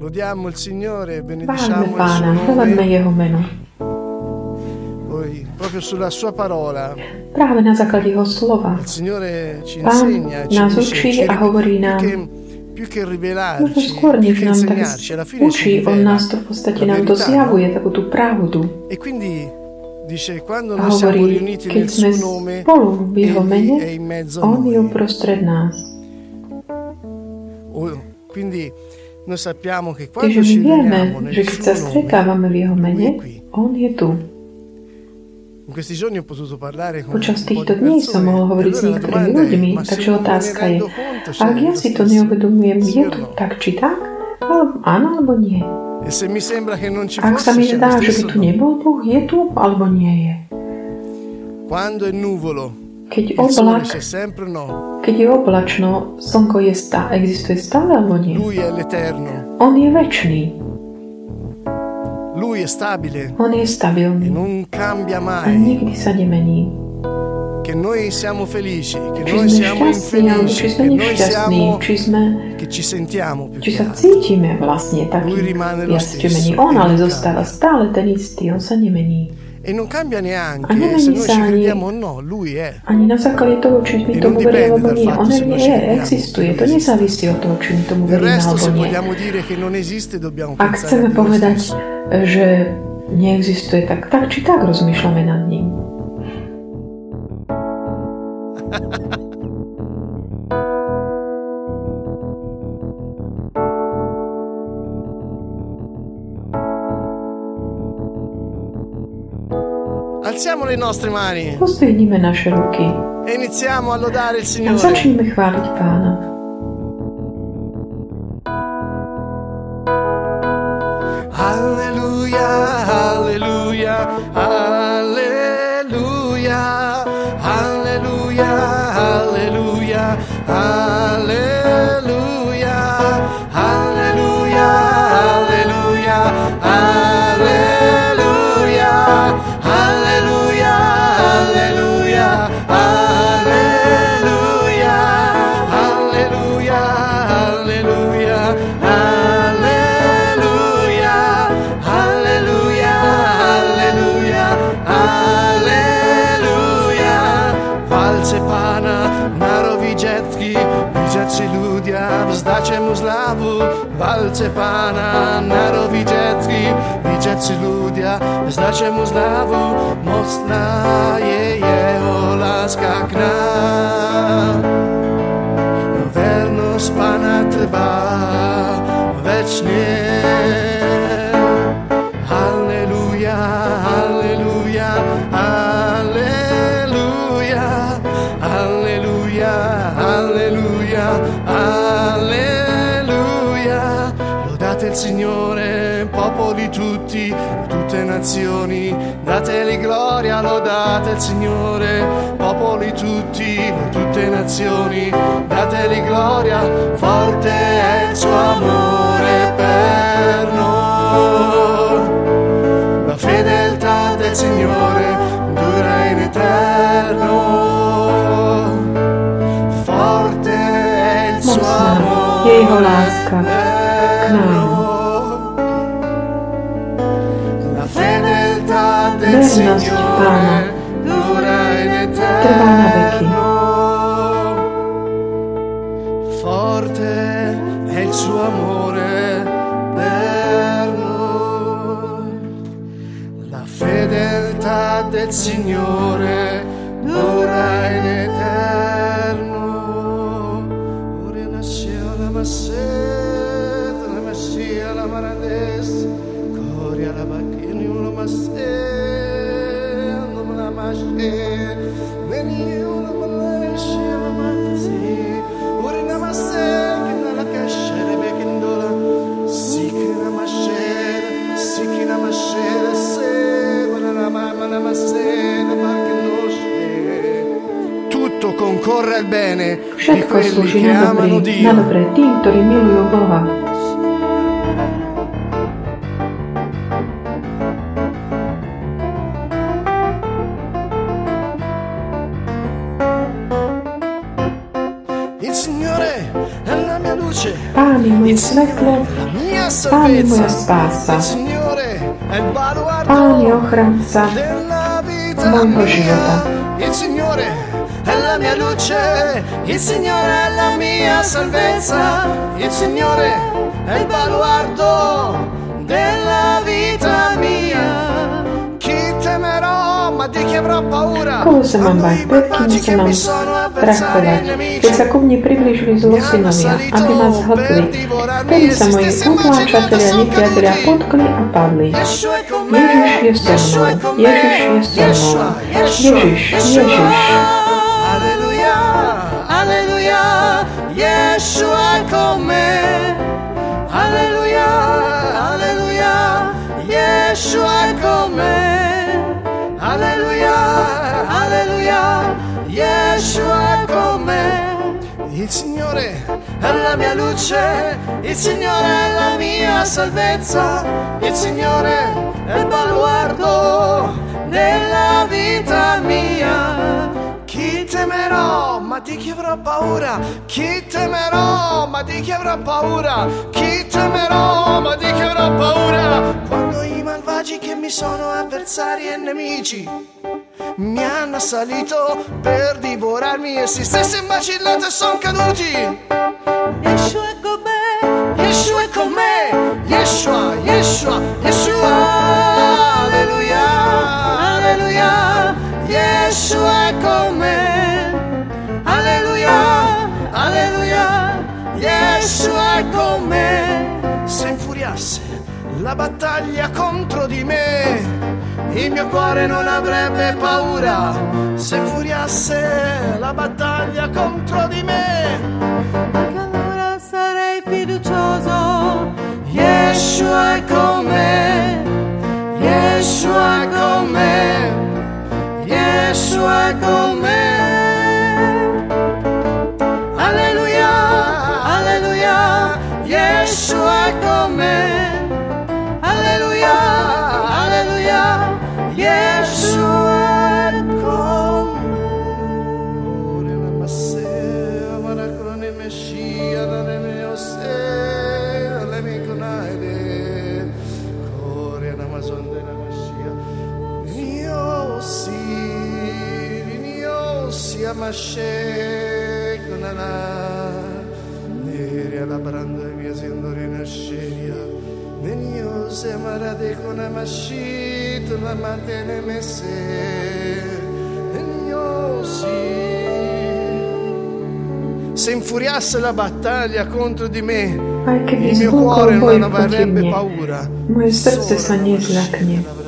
Lodiamo il Signore, Chválme benediciamo il Pána, suo nome. Poi, proprio sulla sua parola, Práve na základe Jeho slova. il Signore ci Pán insegna, ci nás učí a hovorí più nám, che, più che rivelarci, skôr, più než che nám tak učí, On nás to v podstate nám to zjavuje, no? takú tú pravdu. E quindi a hovorí, keď sme spolu v jeho mene, on je uprostred nás. Čiže my vieme, že keď sa stretávame v jeho mene, on je tu. Počas týchto dní som mohol hovoriť s niektorými ľuďmi, takže otázka je, ak ja si to neuvedomujem, je tu tak či tak? Áno, alebo nie. Ak sa mi zdá, že by tu nebol Boh, je tu alebo nie je. Keď, oblak, keď je oblačno, slnko je stá, existuje stále alebo nie? On je väčší. On je stabilný. A nikdy sa nemení. Che noi siamo felici, che Či noi siamo alebo či infelici, sme che noi siamo, či sme che ci sentiamo più či sa cítime vlastne taký Lui rimane lo stesso mení e on, ale zostáva stále ten istý, on sa nemení. E non cambia A neanche nemení se noi ci crediamo o no, Lui è. Ani na základe toho, či my E tomu veríme alebo nie. On je, existuje. To nezávisí od toho, či my tomu veríme alebo nie. vogliamo dire che non esiste, dobbiamo Ak chceme a povedať, stesso. že neexistuje, tak tak či tak rozmýšľame nad ním. Alziamo le nostre mani Pozdvihnime naše ruky e iniziamo a lodare il a Signore. začneme chváliť Pána. Alleluia, Walce Pana, narowidzietki, widziaci ludia, wzdacie mu zlawu. Mocna je jeho láska k nám. Vernosť Pana trvá večne. Nazioni, dateli gloria, lodate il Signore, popoli tutti, tutte nazioni, dateli gloria, forte è il suo amore per noi. La fedeltà del Signore dura in eterno. Forte è il suo amore. Fedeltà del Vernosť Pána Signore dura in trvá na veky. eterno. Forte è il suo amore per noi. La fedeltà del Signore bene Všetko slúži na dobrý, na dobré tým, ktorí milujú Boha. Pán je moje svetlo, Pán je moja spása. Pán je ochranca môjho života la mia luce, il Signore è la mia salvezza. Il Signore è il baluardo della vita mia. Chi temerò, ma di chi avrò paura? Koho sa mám Quando bať? i Pred kým malvagi sa che mám mi sono avversari e strachovať? nemici Keď sa ku mne priblížili zlosynovia, aby ma Yeshua è con me. Alleluia, alleluia, Yeshua è con me. Alleluia, alleluia, Yeshua è con me. Il Signore è la mia luce, il Signore è la mia salvezza, il Signore è il baluardo della vita mia. Temerò, ma di chi avrò paura? Chi temerò, ma di chi avrò paura? Chi temerò, ma di chi avrò paura? Quando i malvagi che mi sono avversari e nemici mi hanno assalito per divorarmi e si stessi vacillati e sono caduti. Yeshua è con me, Yeshua è con me, Yeshua, Yeshua, Yeshua, È con. Se infuriasse la battaglia contro di me, il mio cuore non avrebbe paura se infuriasse la battaglia contro di me. Perché allora sarei fiducioso. Yeshua è con me. Yeshua è con me. Yeshua è con me. Venio se marade con amashit la mantene messe. Venio sì. Se infuriasse la battaglia contro di me, Aj keby il mio zbúkol cuore boj non proti avrebbe mne, paura. moje srdce sa nezľakne. Il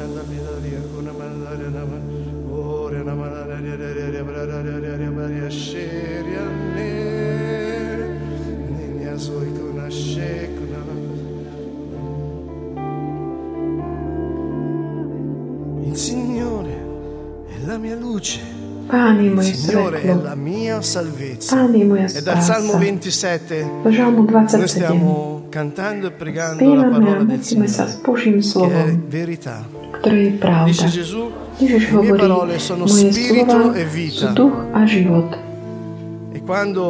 mia salvezza. Pán je moja E dal Salmo spása. 27 Do Žalmu noi 27 stiamo cantando e pregando la spievame a parola del modlíme sa s Signore, Božím che è slovom, verità. ktoré je pravda. Dice Gesù, Ježiš le mie hovorí, parole sono moje spirito slova e sú vita. duch a život. E quando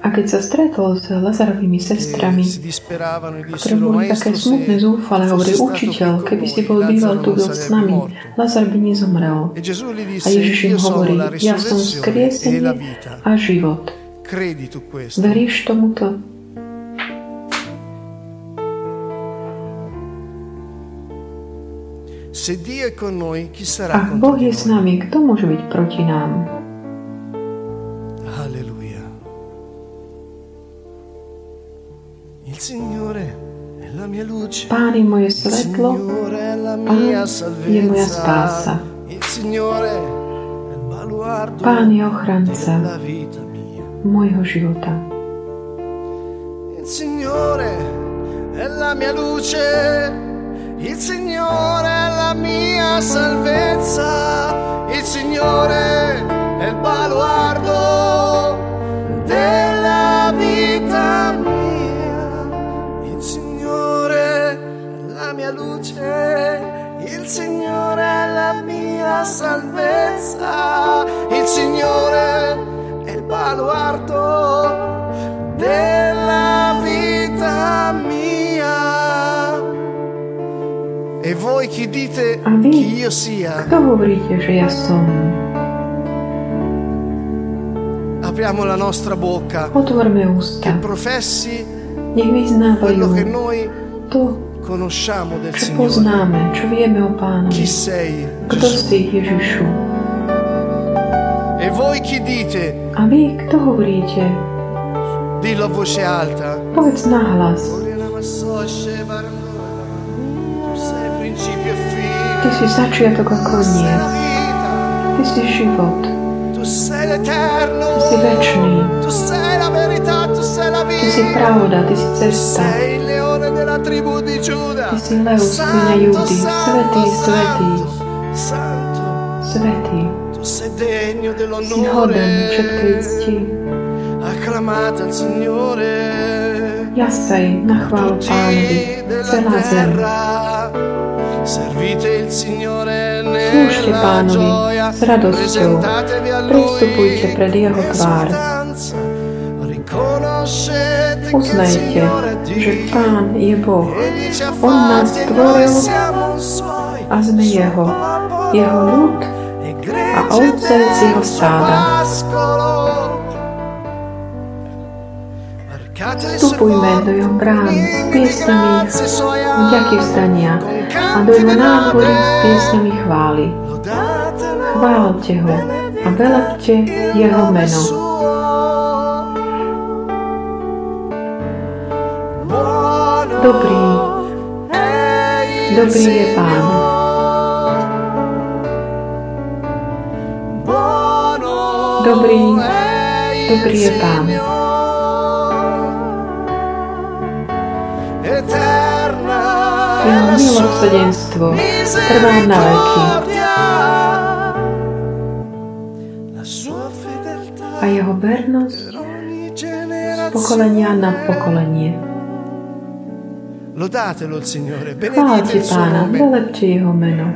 A keď sa stretol s Lazarovými sestrami, e ktoré boli také smutné, zúfale, hovorí, učiteľ, keby si noi, bol býval Lazzaro tu bol s nami. Lazar by nezomrel. E A Ježiš im hovorí, ja som e skriesenie a život. Veríš tomuto? Ak Boh je s nami, kto môže byť proti nám? Pán je moje Il svetlo, Signore è la Pán mia je moja spása. salvezza. Il Signore è il baluardo Pán je ochranca della vita mia. môjho života. Il Signore è la mia luce. Il Signore è la mia salvezza. Il Signore è il baluardo la mia luce. Il Signore è la mia salvezza. salvezza. Il Signore è il baluardo della vita mia. E voi chi dite A vy? chi io sia? Kto hovoríte, že ja som? Apriamo la nostra bocca Otvorme ústa. che professi Nech quello che vyznávajú noi to, conosciamo del čo Signore. poznáme, čo vieme o Chi pánovi. sei? Kto si Ježišu? E voi chi dite? A vy, kto hovoríte? Dillo a voce alta. Povedz nahlas. E Ty si začiatok a Tu sei koniec. Ty si život. Tu sei l'eterno. Ty si večný. Tu sei la verità. Tu sei la Ty si pravda, ty si cesta. Z kmeňa Júdy. Svetý, svetý, Santo. svetý. Tu sei degno Si hoden dell'onore. všetkej cti. Jasaj na chválu pánovi, celá zem. Slúžte pánovi s radosťou. Predstupujte pred jeho tvár. Uznajte, že. Pán je Boh On nás stvoril a sme Jeho, Jeho ľud a ovce z Jeho stáda. Vstupujme do Jeho brán s piesňami vďaky vzdania a do Jeho nádvorí s piesňami chvály. Chválte Ho a velepte Jeho meno. Dobrý je Pán. Dobrý, dobrý je Pán. Jeho milosrdenstvo trvá na veky a Jeho vernosť z pokolenia na pokolenie. Lodatelo il Signore, benedite il suo Pána, nome. Jeho meno.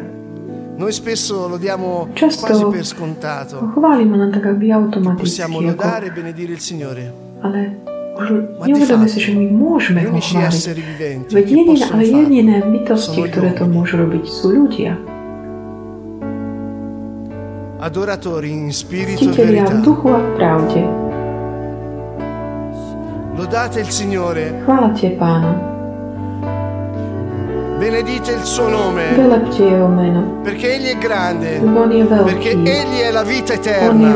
Noi spesso lo diamo Často quasi per scontato. chválime len tak akoby automaticky, Possiamo lodare e benedire il Signore. ale už neuvedome si, že my môžeme ho chváliť. Veď jediné, ale jediné bytosti, ktoré to môžu robiť, sú ľudia. Adoratori in spirito e Ctitelia v verità. duchu a v pravde. Lodate il Signore, Chválte Pána, benedite il suo nome, perché Egli è grande, perché. Egli è la vita eterna.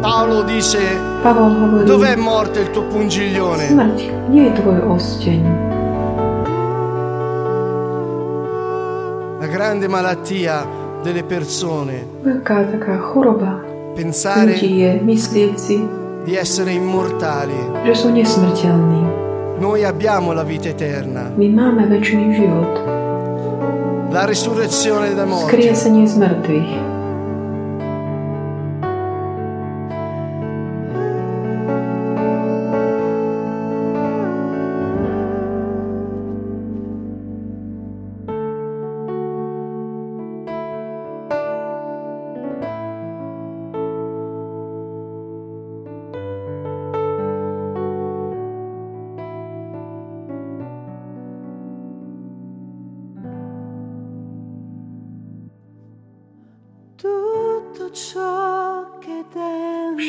Paolo dice, dov'è morte il tuo pungiglione? smrť, nie je tvoj osteň. La grande malattia delle persone, Veľká taká choroba pensare ľudí je myslieť si, di essere immortali. že sú nesmrteľní. Noi abbiamo la vita eterna, My máme väčší život, la risurrezione da morte. skriesenie z mŕtvych.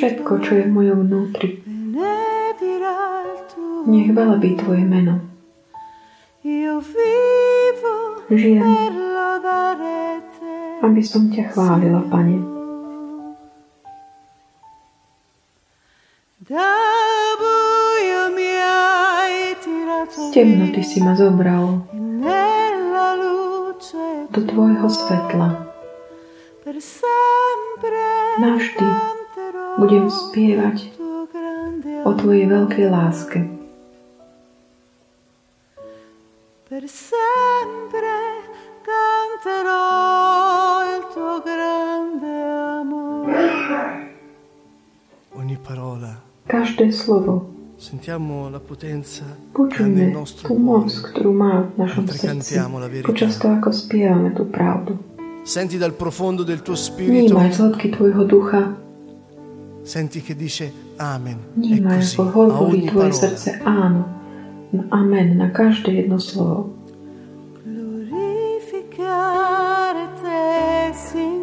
Všetko, čo je v mojom vnútri, nech velebí Tvoje meno. Žijem, aby som ťa chválila, Pane. Z temnoty si ma zobral do Tvojho svetla. Navždy budem spievať o Tvojej veľkej láske. Per sempre canterò il tuo grande amore. Ogni parola Každé slovo Sentiamo la potenza Počujme nostro tú moc, ktorú má v našom srdci. Počas toho, ako spievame tú pravdu. Senti dal profondo del tuo spirito, Vnímaj z hĺbky tvojho ducha, senti che dice Amen. È vnímaj così, vo a hĺbkovi ogni tvoje parola. srdce áno. No, Amen na každé jedno slovo.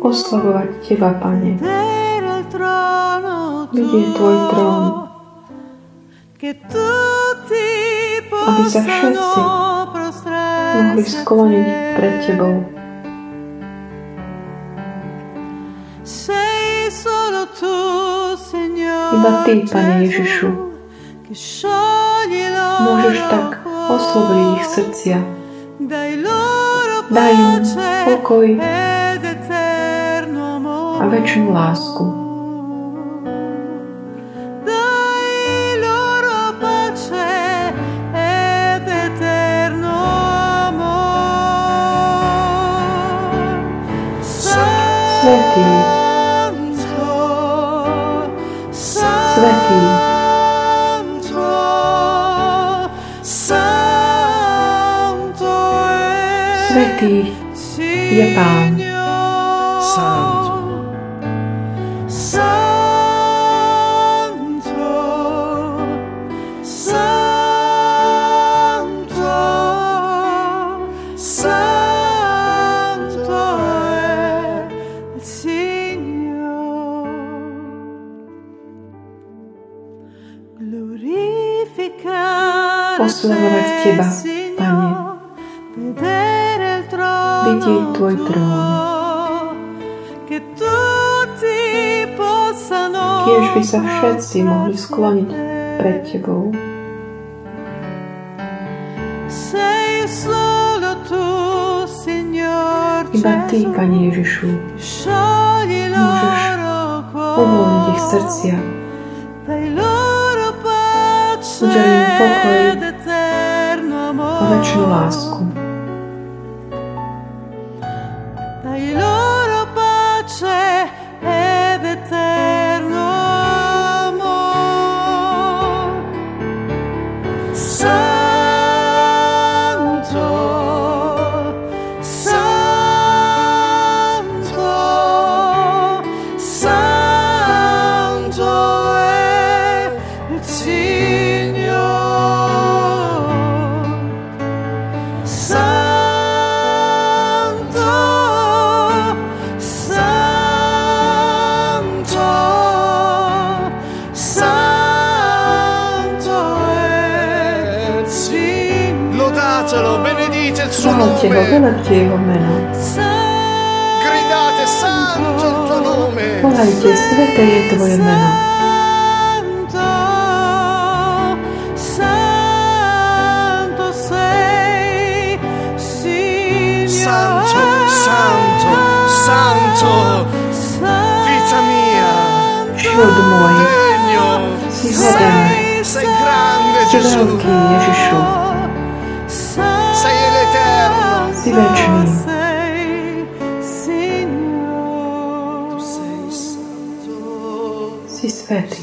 Oslavovať Teba, Pane. Vidieť Tvoj trón, Aby sa všetci mohli skloniť pred te. Tebou. Iba Ty, Pane Ježišu, môžeš tak oslobodiť ich srdcia. Daj im pokoj a väčšinu lásku. Svetý, Svetý, Svetý je Pán. Vidieť Tvoj trón. Kiež by sa všetci mohli skloniť pred Tebou. Iba Ty, Pane Ježišu, môžeš uvoľniť ich srdcia, dai loro pace Udeli im pokoj a väčšinu lásku. Il suo Chválte ho, nome. velepte jeho meno. Gridate santo il tuo nome. Volajte, sveté je Tvoje meno. Santo, Santo sei, Signore. Santo, santo, santo. Vita mia. Život môj, Degno. si hoden, Sei grande si Gesù. 30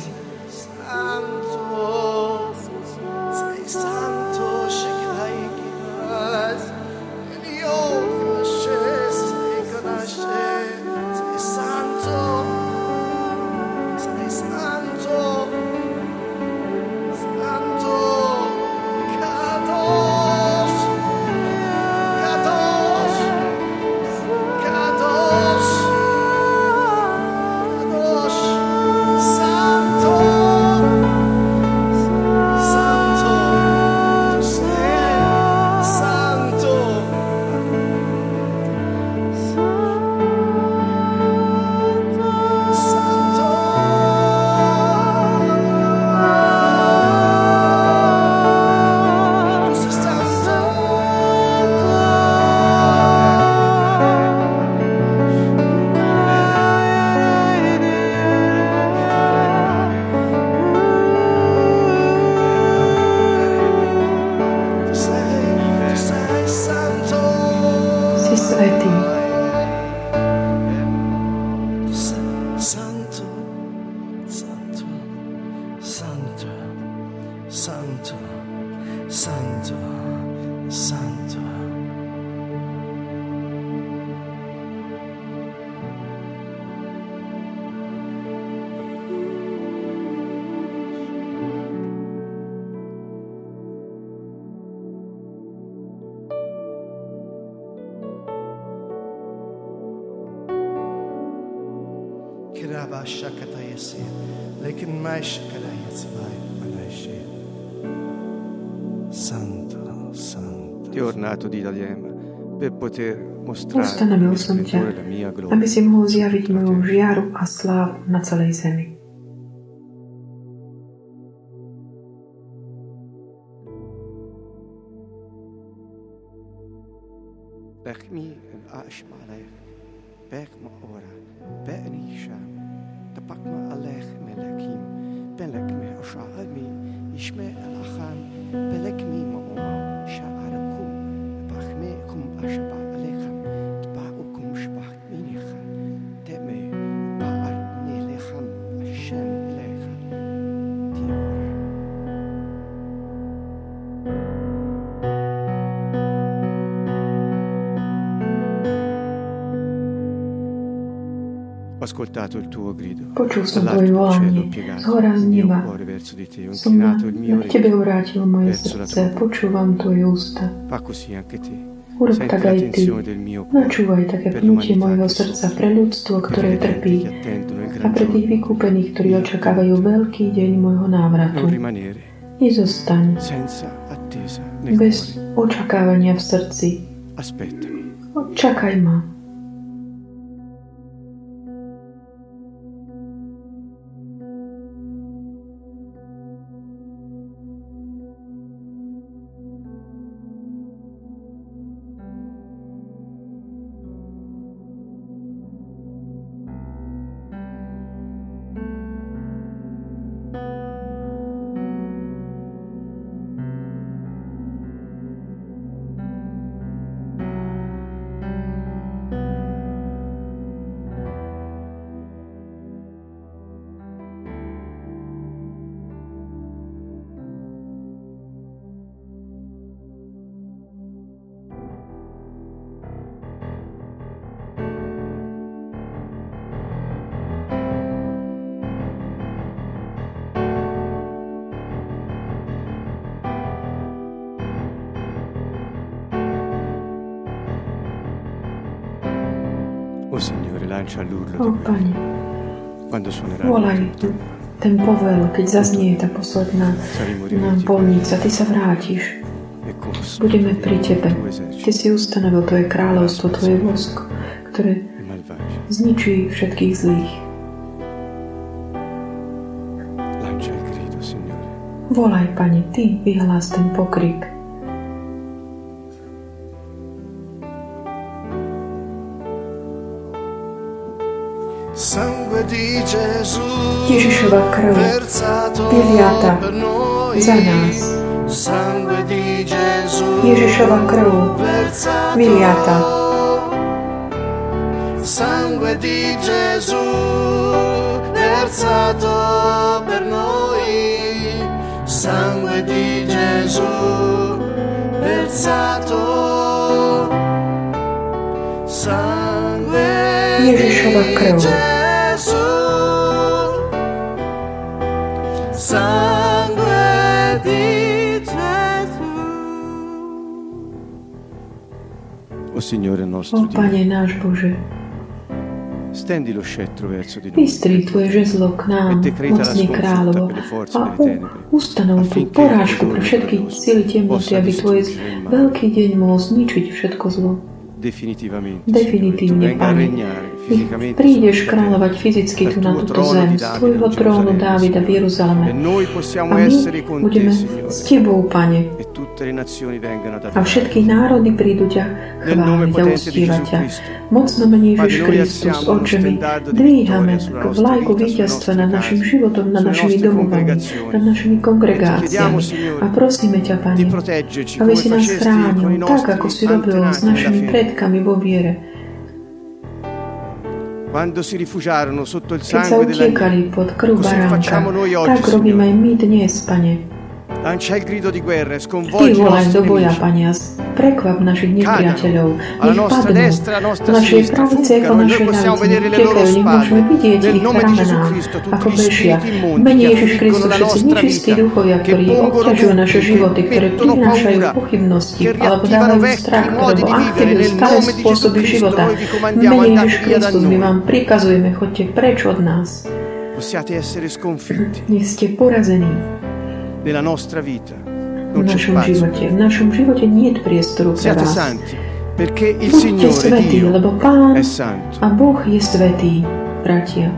Ustanovil il som ťa, aby si mohol zjaviť moju žiaru a slávu na celej zemi. Ma alech melekim. Belek me asha'almi. Ishme alacham. Belek mi ma oma. Ho ascoltato il tuo grido. Počul som del volanie piegato z neba. Som na, na tebe obrátil moje srdce, počúvam tvoje ústa. Urob tak aj ty. Načúvaj také pnutie mojho srdca pre ľudstvo, ktoré trpí a pre tých vykúpených, ktorí očakávajú veľký deň môjho návratu. Nezostaň bez očakávania v srdci. Očakaj ma. O di guerra Pane, volaj ten povel, keď zaznie tá posledná polnica, ty sa vrátiš. Budeme pri tebe. Ty si ustanovil tvoje kráľovstvo, tvoje vosk, ktoré zničí všetkých zlých. Volaj, Pane, Ty vyhlás ten pokrik. Gesù Ježišova krv versato vyliata per noi. za nás. Sangue di Gesù Ježišova krv versato vyliata sangue di Gesù versato per noi sangue di Gesù versato sangue Ježišova krv. di Gesù O Signore nostro O Dio, Pane náš Bože, stendi lo scettro verso di noi. vystri Tvoje žezlo k nám, e sconfitta kráľovo, a ustanov tú porážku pre všetky síly temnoty, aby Tvoj veľký deň mohol zničiť všetko zlo. definitivamente Definitívne, Pane. Prídeš kráľovať fyzicky tu na túto zem z Tvojho trónu Dávida v. Jeruzaleme. E A my budeme s Tebou, Pane, E a všetky národy prídu ťa chváliť a uctívať ťa. Mocno mení Ježiš Kristus, alziamo uno Oče, my stendardo di dvíhame nostra vlajku víťazstva nad našim životom, nad našimi domovami, nad našimi kongregáciami. A prosíme ťa, Pane, aby si nás chránil, tak ako si robil s našimi predkami vo viere. Quando si rifugiarono sotto il Keď sa sangue utiekali pod krv Così baránka, facciamo noi oggi, tak robíme Signore. aj my dnes, Pane. Ty volaj do boja, a prekvap našich nepriateľov. Nech padnú našej pravici ako našej ľavici. vedere Nech nech môžeme vidieť ich ramená, ako bežia. mene Ježiš Kristus, všetci nečistí duchovia, ktorí obťažujú naše životy, ktoré prinášajú pochybnosti, alebo dávajú strach, alebo aktivujú staré spôsoby života. mene Ježiš Kristus, my vám prikazujeme, choďte preč od nás. Nie ste porazení Nella nostra vita non c'è spazio. Siate santi, perché il Buďte Signore svetí, Dio lebo Pán è santo. a Boh je svetý, bratia.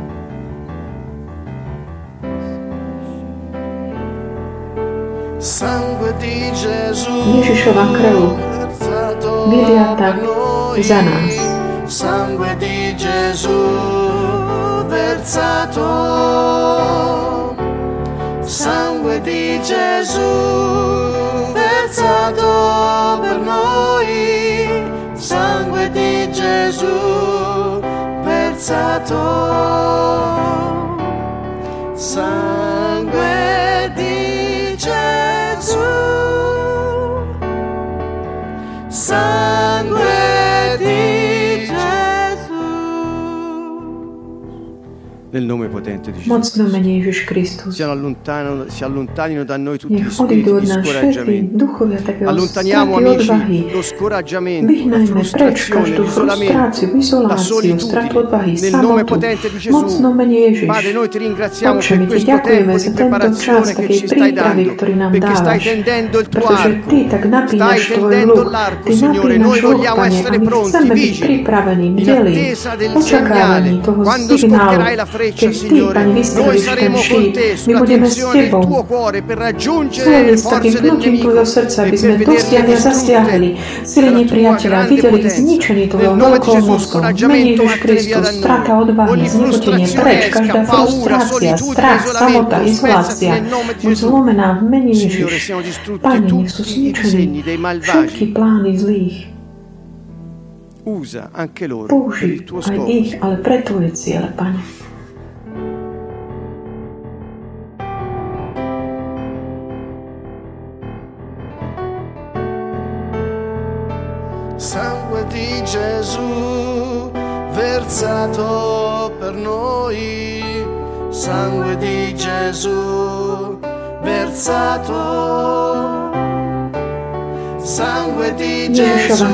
Ježišova krv per noi. za nás. Sangue di Gesù versato. Sangue di Gesù versato per noi. Sangue di Gesù versato. Sangue di Gesù. Sangue Nel nome potente di Gesù. Mocno mene Ježiš Kristus. Siano allontano- si allontanino da noi tutti gli Nech spiriti odídu od di nás všetky scoraggiamento. duchovia takého Allontaniamo straty amici odvahy. lo scoraggiamento, la Vyhnajme preč frustrazione, každú l'isolamento, frustráciu, la izoláciu, solitudine. stratu odvahy, Nel nome samotu. potente di Gesù. Mocno mene Ježiš. Padre, noi ti ringraziamo Oče, per my ti questo ďakujeme tempo za di tento čas preparazione che takej ci stai prípravy, dando, ktorý nám perché stai dávaš. tendendo il tuo Pretože arco, ty tak stai napínaš tvoj tendendo luk, l'arco, ty Signore. napínaš Noi luk, vogliamo Pane, essere a my pronti, chceme byť vigili, pripravení, in bdeli, attesa del očakávaní segnale. toho Quando signálu. scoccherai la freccia, Ten saremo con štít, te my budeme s tebou. tuo cuore per raggiungere Súľadne le s takým nemico tvojho srdca, aby sme dosiahli a zasiahli nepriateľa, grande videli nome di veľkou Gesù, mocou. V mene scoraggiamento, Ježiš Kristus, strata odvahy, znepotenie, preč, každá frustrácia, strach, samota, izolácia. Buď zlomená v mene Ježiš. Pane, nech sú zničení všetky plány zlých. Použij aj ich, ale pre Tvoje ciele, Pane. Gesù versato per noi. Sangue di Gesù versato. Sangue di Gesù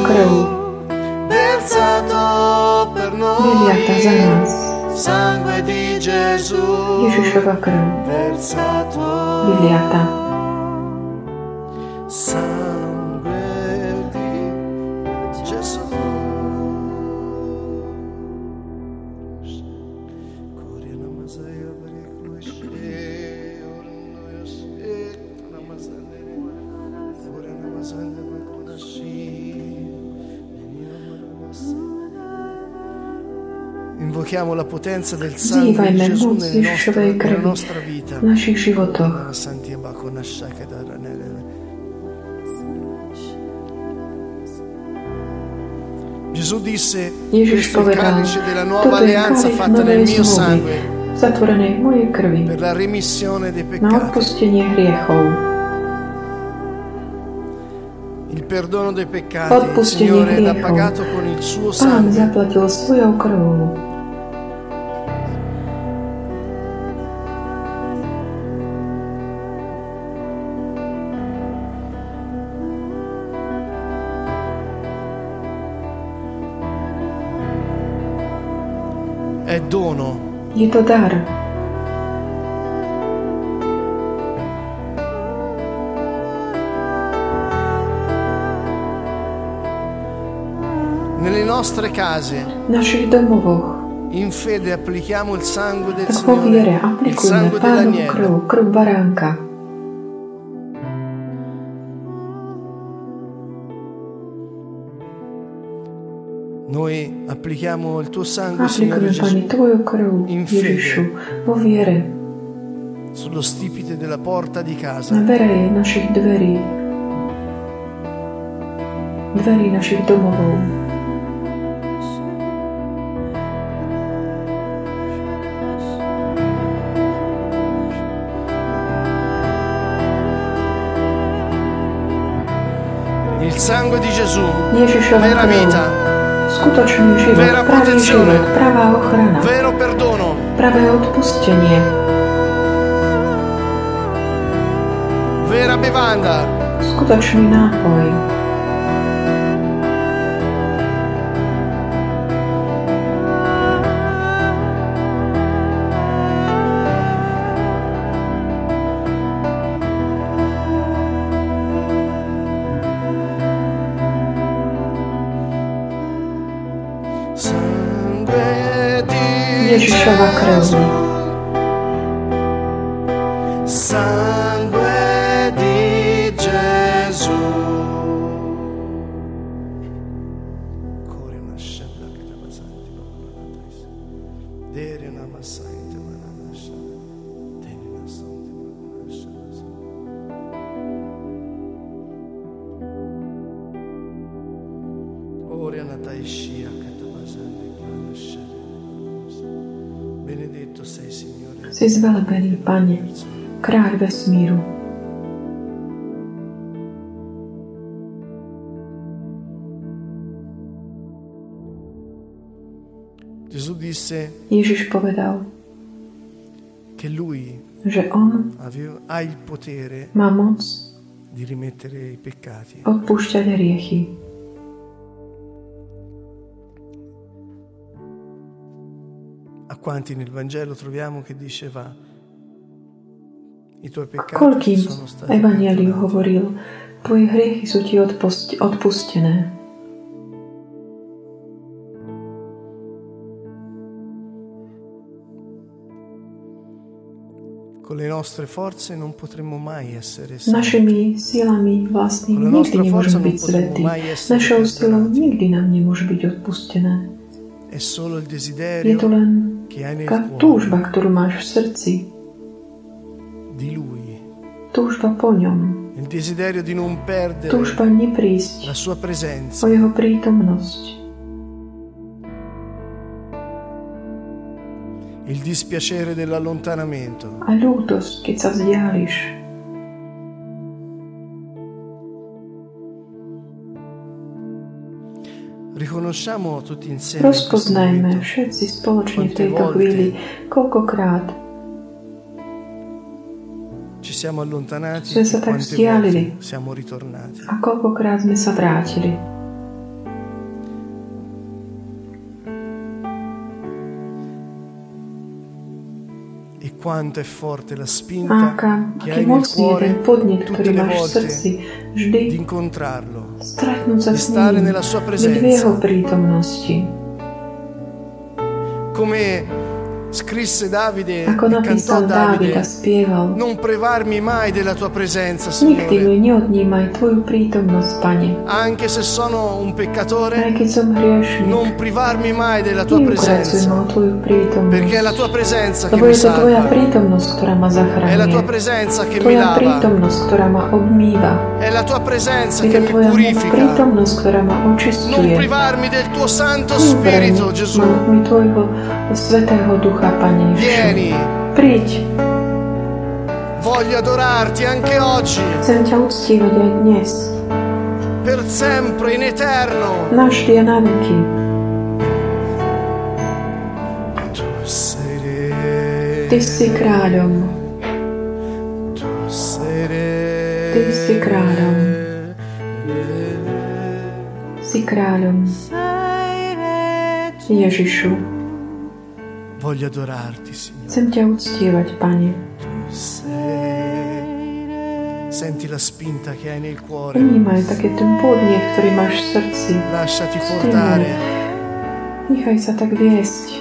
versato per noi. Sangue di Gesù krv versato. Invochiamo la potenza del sangue di Gesù nostre- Ježišovej nella nostra vita. v našich životoch. Daranele. Gesù disse, Ježiš povedal, calice della nuova toto je alleanza kalich fatta nel novej mio zmluvy, sangue zatvorenej v mojej krvi, per la remissione dei na peccati. odpustenie hriechov. Il perdono dei peccati, il Odpustenie hriechov. Pán zaplatil svojou krvou. È dono. Je to dar. Nelle nostre case, V našich domovoch in fede, applichiamo il sangue del tak vo viere Signore, il aplikujme sangue pánovu dell'agnello. krv, krv baránka. Applichiamo il tuo sangue, Signore Aplikujme, Pane, Gesù, In fede. vo sullo stipite della porta di na casa. verej našich dverí, dverí našich domovov. sangue di Gesù, Ježišova vera krv, vita, skutočný život, pravý život, pravá ochrana, pravé odpustenie, skutočný nápoj, Ježišova si zvelebený, Pane, kráľ vesmíru. Gesù disse Ježiš povedal, che lui že On aveva- ha il potere má moc di rimettere i peccati. odpúšťať hriechy. Quanti nel Vangelo troviamo che diceva i tuoi peccati Koľkým sono stati Evangeliu hovoril, tvoje hriechy sú ti odpust- odpustené. Con le nostre forze non potremmo mai essere santi. Našimi silami vlastnými nikdy nemôžeme byť svetí. Našou silou nikdy nám nemôže byť odpustené. È solo il Je desiderio to len cuore túžba, ktorú máš v srdci. Túžba po ňom. Túžba neprísť o jeho prítomnosť. Il dispiacere dell'allontanamento. A ľútosť, keď sa vzdiališ. Rozpoznajme všetci spoločne v tejto chvíli, koľkokrát Sme sa tak vzdialili. a koľkokrát sme sa vrátili. Quanto è forte la A spinta aká, che aký hai nel mocný je ten cuore podnet, tutte ktorý le máš v volte srdci, vždy di incontrarlo, stretnúť sa di s stare ním, nella sua byť v jeho presenza. prítomnosti. Come scrisse Davide Ako e cantò napísal Dávid Davide, a spieval, non privarmi mai della tua presenza, nikdy mi Signore, neodnímaj Tvoju prítomnosť, Pane. anche se sono un Aj peccatore, keď som hriešný, non privarmi mai della tua ma presenza, o Tvoju prítomnosť. perché è la tua presenza che Lebo mi je to Tvoja salva, prítomnosť, ktorá ma è la tua presenza che mi lava, prítomnosť, ktorá ma obmýva. è la tua presenza Je che mi purifica. prítomnosť, ktorá ma Non privarmi del tuo Santo Spirito, Gesù. ma mi Tvojho Svetého Ducha, Pane Ježišu. Vieni, Príď, voglio adorarti anche oggi, chcem ťa uctívať aj dnes, per sempre, in eterno. navždy a na veky. Tu sei Ty si kráľom. Ty si kráľom. si kráľom. Ježišu, Voglio adorarti, Signore. chcem ťa uctievať, Pane. Senti la spinta che hai nel cuore. Vnímaj také ten podnet, ktorý máš v srdci. Lasciati portare. Nechaj sa tak viesť.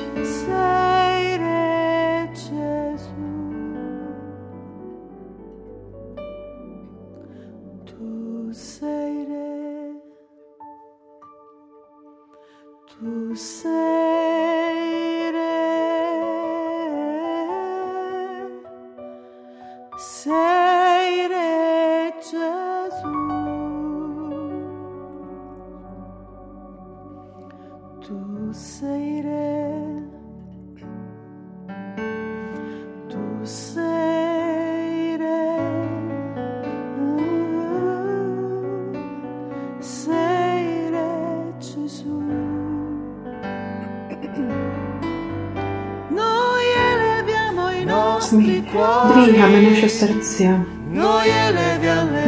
Srdcia,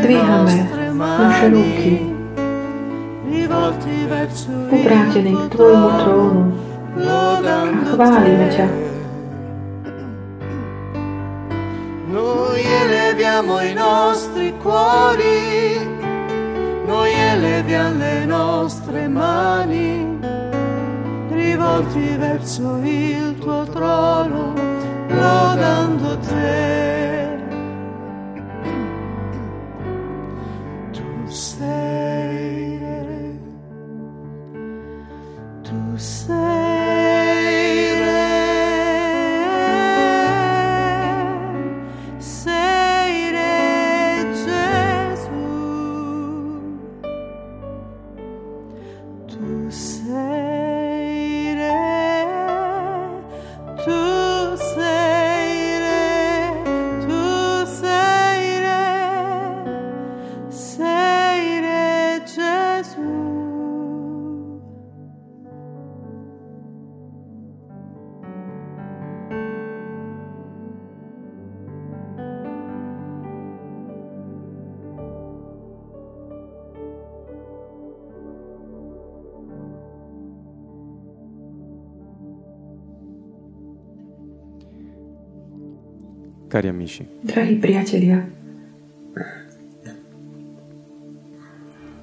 dvíhame nostre naše ruky, mani, rivolti verso obrátení k Tvojmu trónu a chválime ťa. Noi eleviamo i nostri cuori, noi eleviamo le nostre mani, rivolti verso il tuo trono, lodando te. Cari amici, Drahí priatelia,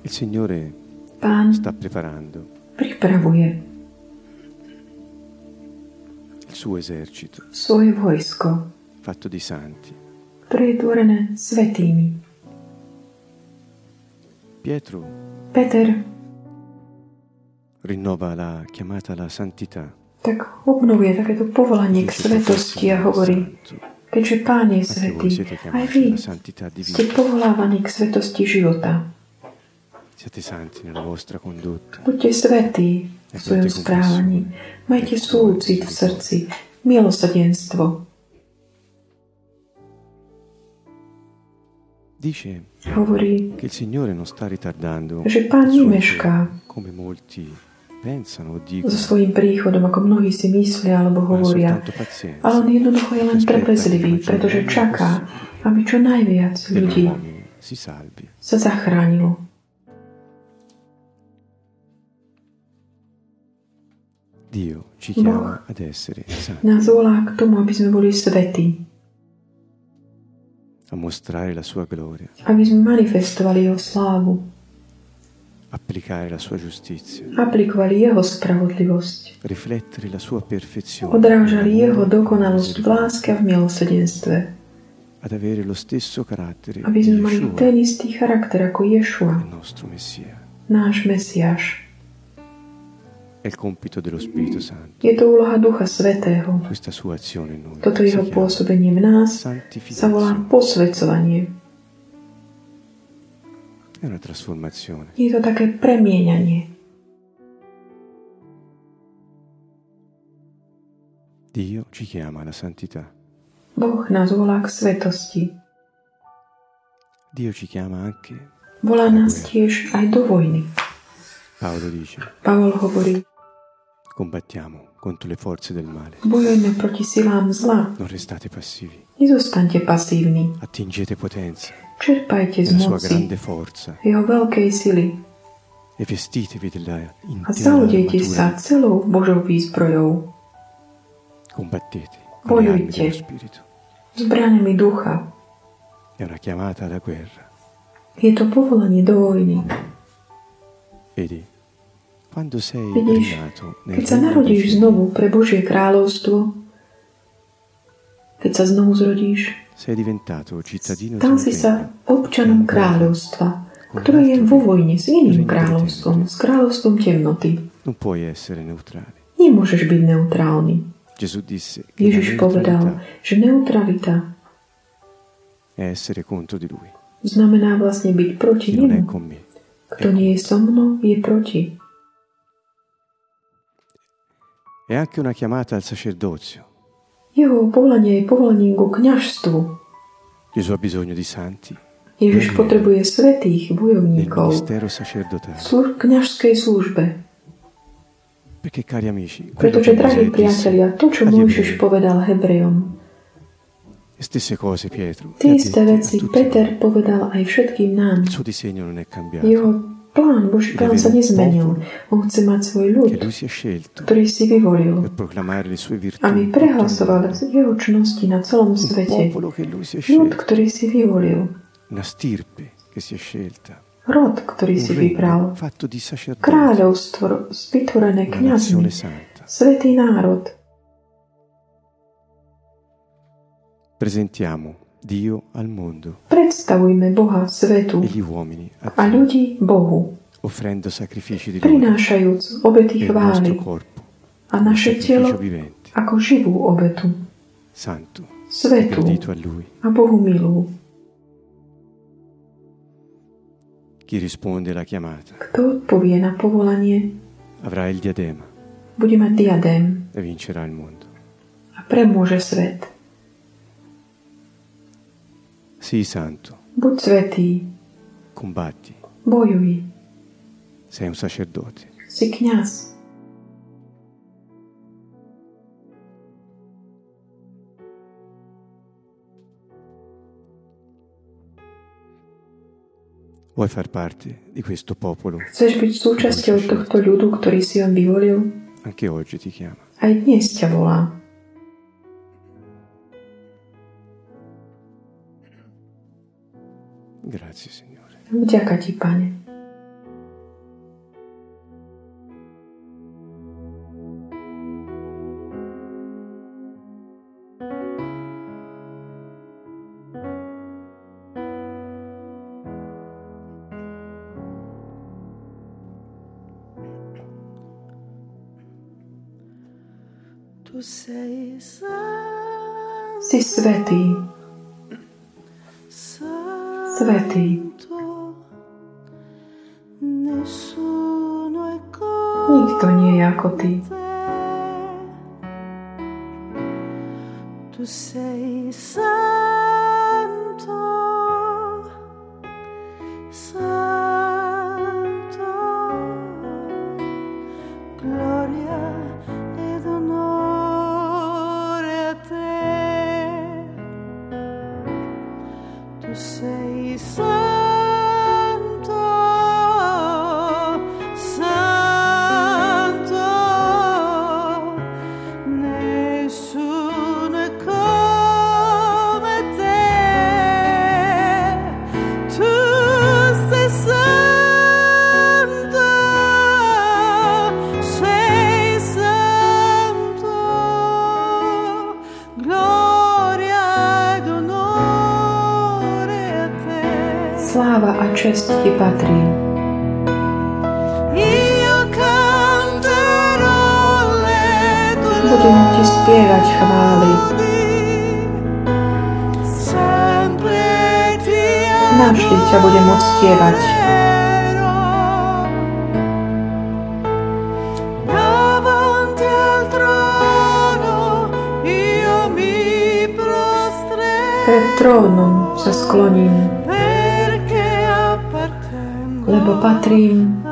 il Signore Pán sta preparando pripravuje il suo esercito svoje vojsko, fatto di santi. ktoré je tvorené svetými. Pietro Peter. rinnova la chiamata alla santità. tak obnovuje takéto povolanie k svetosti a "Professi hovorí, santo, keďže Pán je svetý, aj vy ste povolávaní k svetosti života. Buďte svetí v svojom správaní. Majte súcit v srdci, milosadenstvo. Dice Hovorí, che il Signore non sta ritardando že Pán nemešká come molti so svojím príchodom, ako mnohí si myslia alebo hovoria. Ale on jednoducho je len trpezlivý, pretože čaká, aby čo najviac ľudí sa zachránilo. Boh Nás volá k tomu, aby sme boli svetí, aby sme manifestovali jeho slávu, applicare la sua giustizia, aplikovali jeho spravodlivosť, riflettere la sua perfezione, odrážali jeho dokonalosť v láske a v milosedenstve, ad avere lo stesso carattere aby sme mali ten istý charakter ako Ješua, il nostro Messia. náš Mesiáš. È il compito dello Spirito Santo. Je to úloha Ducha Svetého. Questa sua azione in noi Toto jeho pôsobenie v nás sa volá posvedcovanie. È una trasformazione. Je to také premieňanie. Dio ci chiama alla santità. Boh nás volá k svetosti. Dio ci chiama anche, Volá nás tiež aj do vojny. Paolo dice, Pavol hovorí, combattiamo contro le forze del male. bojujeme proti silám zla. Non restate passivi. Nezostaňte pasívni. Attingete potenza Čerpajte z moci jeho veľkej sily e a zaudejte sa celou Božou výzbrojou, Bojujte. zbraniami ducha. Je to povolanie do vojny. Vedi, quando sei Vidíš, keď sa narodíš znovu pre Božie kráľovstvo, keď sa znovu zrodíš, stal si sa občanom kráľovstva, ktoré je vo vojne s iným kráľovstvom, s kráľovstvom temnoty. Nemôžeš byť neutrálny. Ježiš povedal, že neutralita znamená vlastne byť proti nemu. Kto nie je so mnou, je proti. È anche una chiamata al sacerdozio. Jeho povolanie je povolaním ku kňažstvu. Gesù ha bisogno di santi Ježiš potrebuje svetých bojovníkov v kňažskej službe. Pretože, drahí priatelia, to, čo Mojžiš povedal Hebrejom, tie isté veci. Peter povedal aj všetkým nám. Jeho plán, Boží plán sa nezmenil. On chce mať svoj ľud, ktorý si vyvolil, aby prehlasoval jeho čnosti na celom svete. Ľud, ktorý si vyvolil. Rod, ktorý si vybral. Kráľovstvo vytvorené kniazmi. Svetý národ. Presentiamo Dio al mondo Predstavujme Boha svetu e gli uomini a a ľudí Bohu, offrendo sacrifici di prinášajúc obety e chvály corpo a naše telo vivente, ako živú obetu, santo, svetu a Lui. a Bohu milú. Chi risponde alla chiamata Kto odpovie na povolanie, avrà il diadema bude mať diadém e vincerà il mondo. a premôže svet. Sii santo, Buď svetý, combatti, bojuj, sei un sacerdote. si kňaz. Vuoi far parte di questo popolo? Chceš byť súčasťou tohto ľudu, ktorý si on vyvolil? Anche oggi ti chiama. Aj dnes ťa volá. Grazie Signore. Vďaka ti, Pane. Tu sei santo, Si svetý, come Nikto nie je ako ty. Tu sei Sláva a čest ti patrí. Budem ti spievať chvály. Navždy ťa budem uctievať. Pred trónom sa skloním, appartengo lebo patrím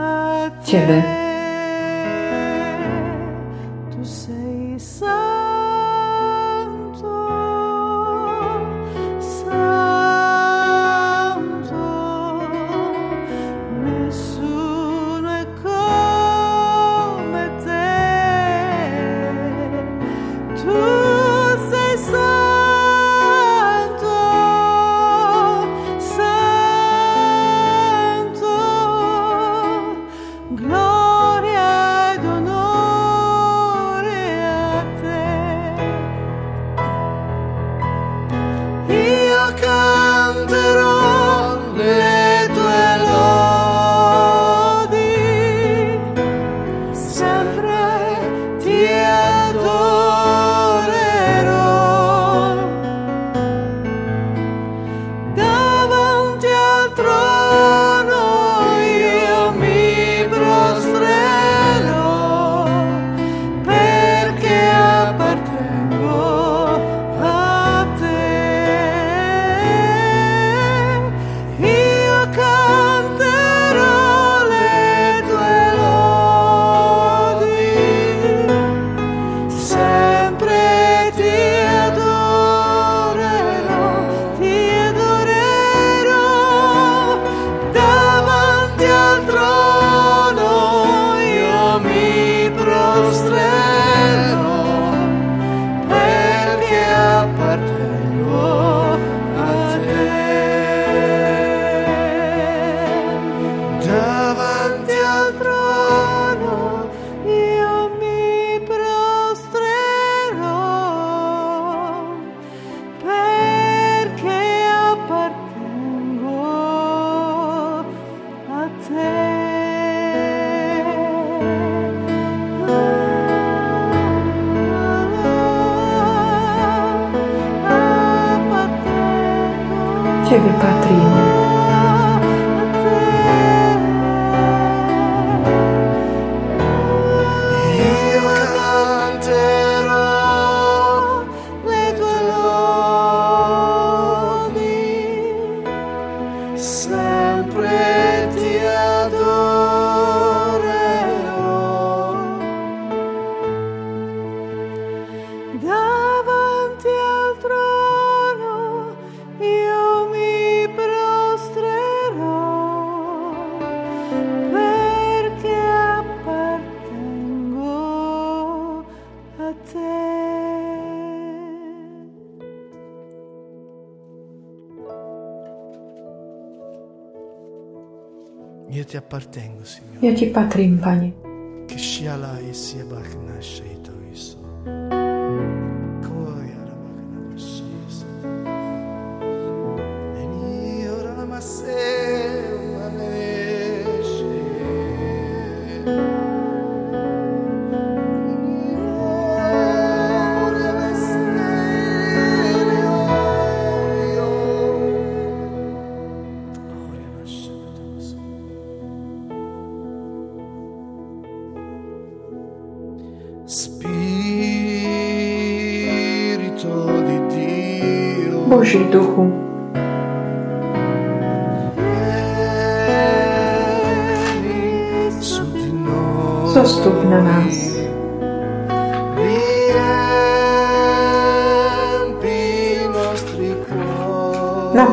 appartengo, Signore. Ja Ti patrím, Pane.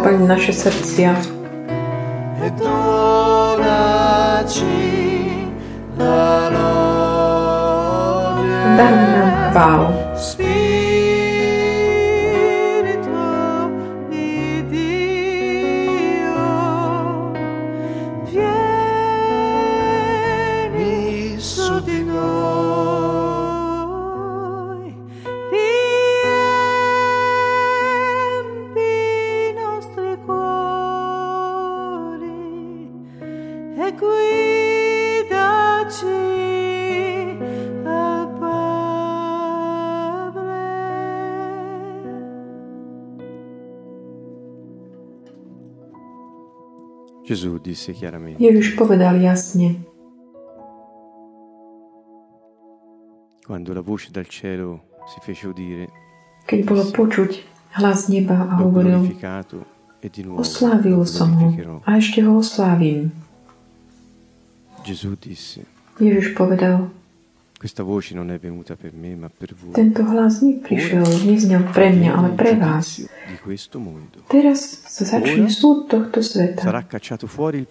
Cuori Naplň naše srdcia e donaci la lode. daj nám chválu. Ježiš povedal jasne, quando la voce dal cielo si fece udire, keď bolo počuť hlas neba a hovoril, e oslávil som ho a ešte ho oslávim. Gesù disse, Ježiš povedal, tento hlas neprišiel, neznel pre mňa, ale pre vás. Teraz sa začne súd tohto sveta.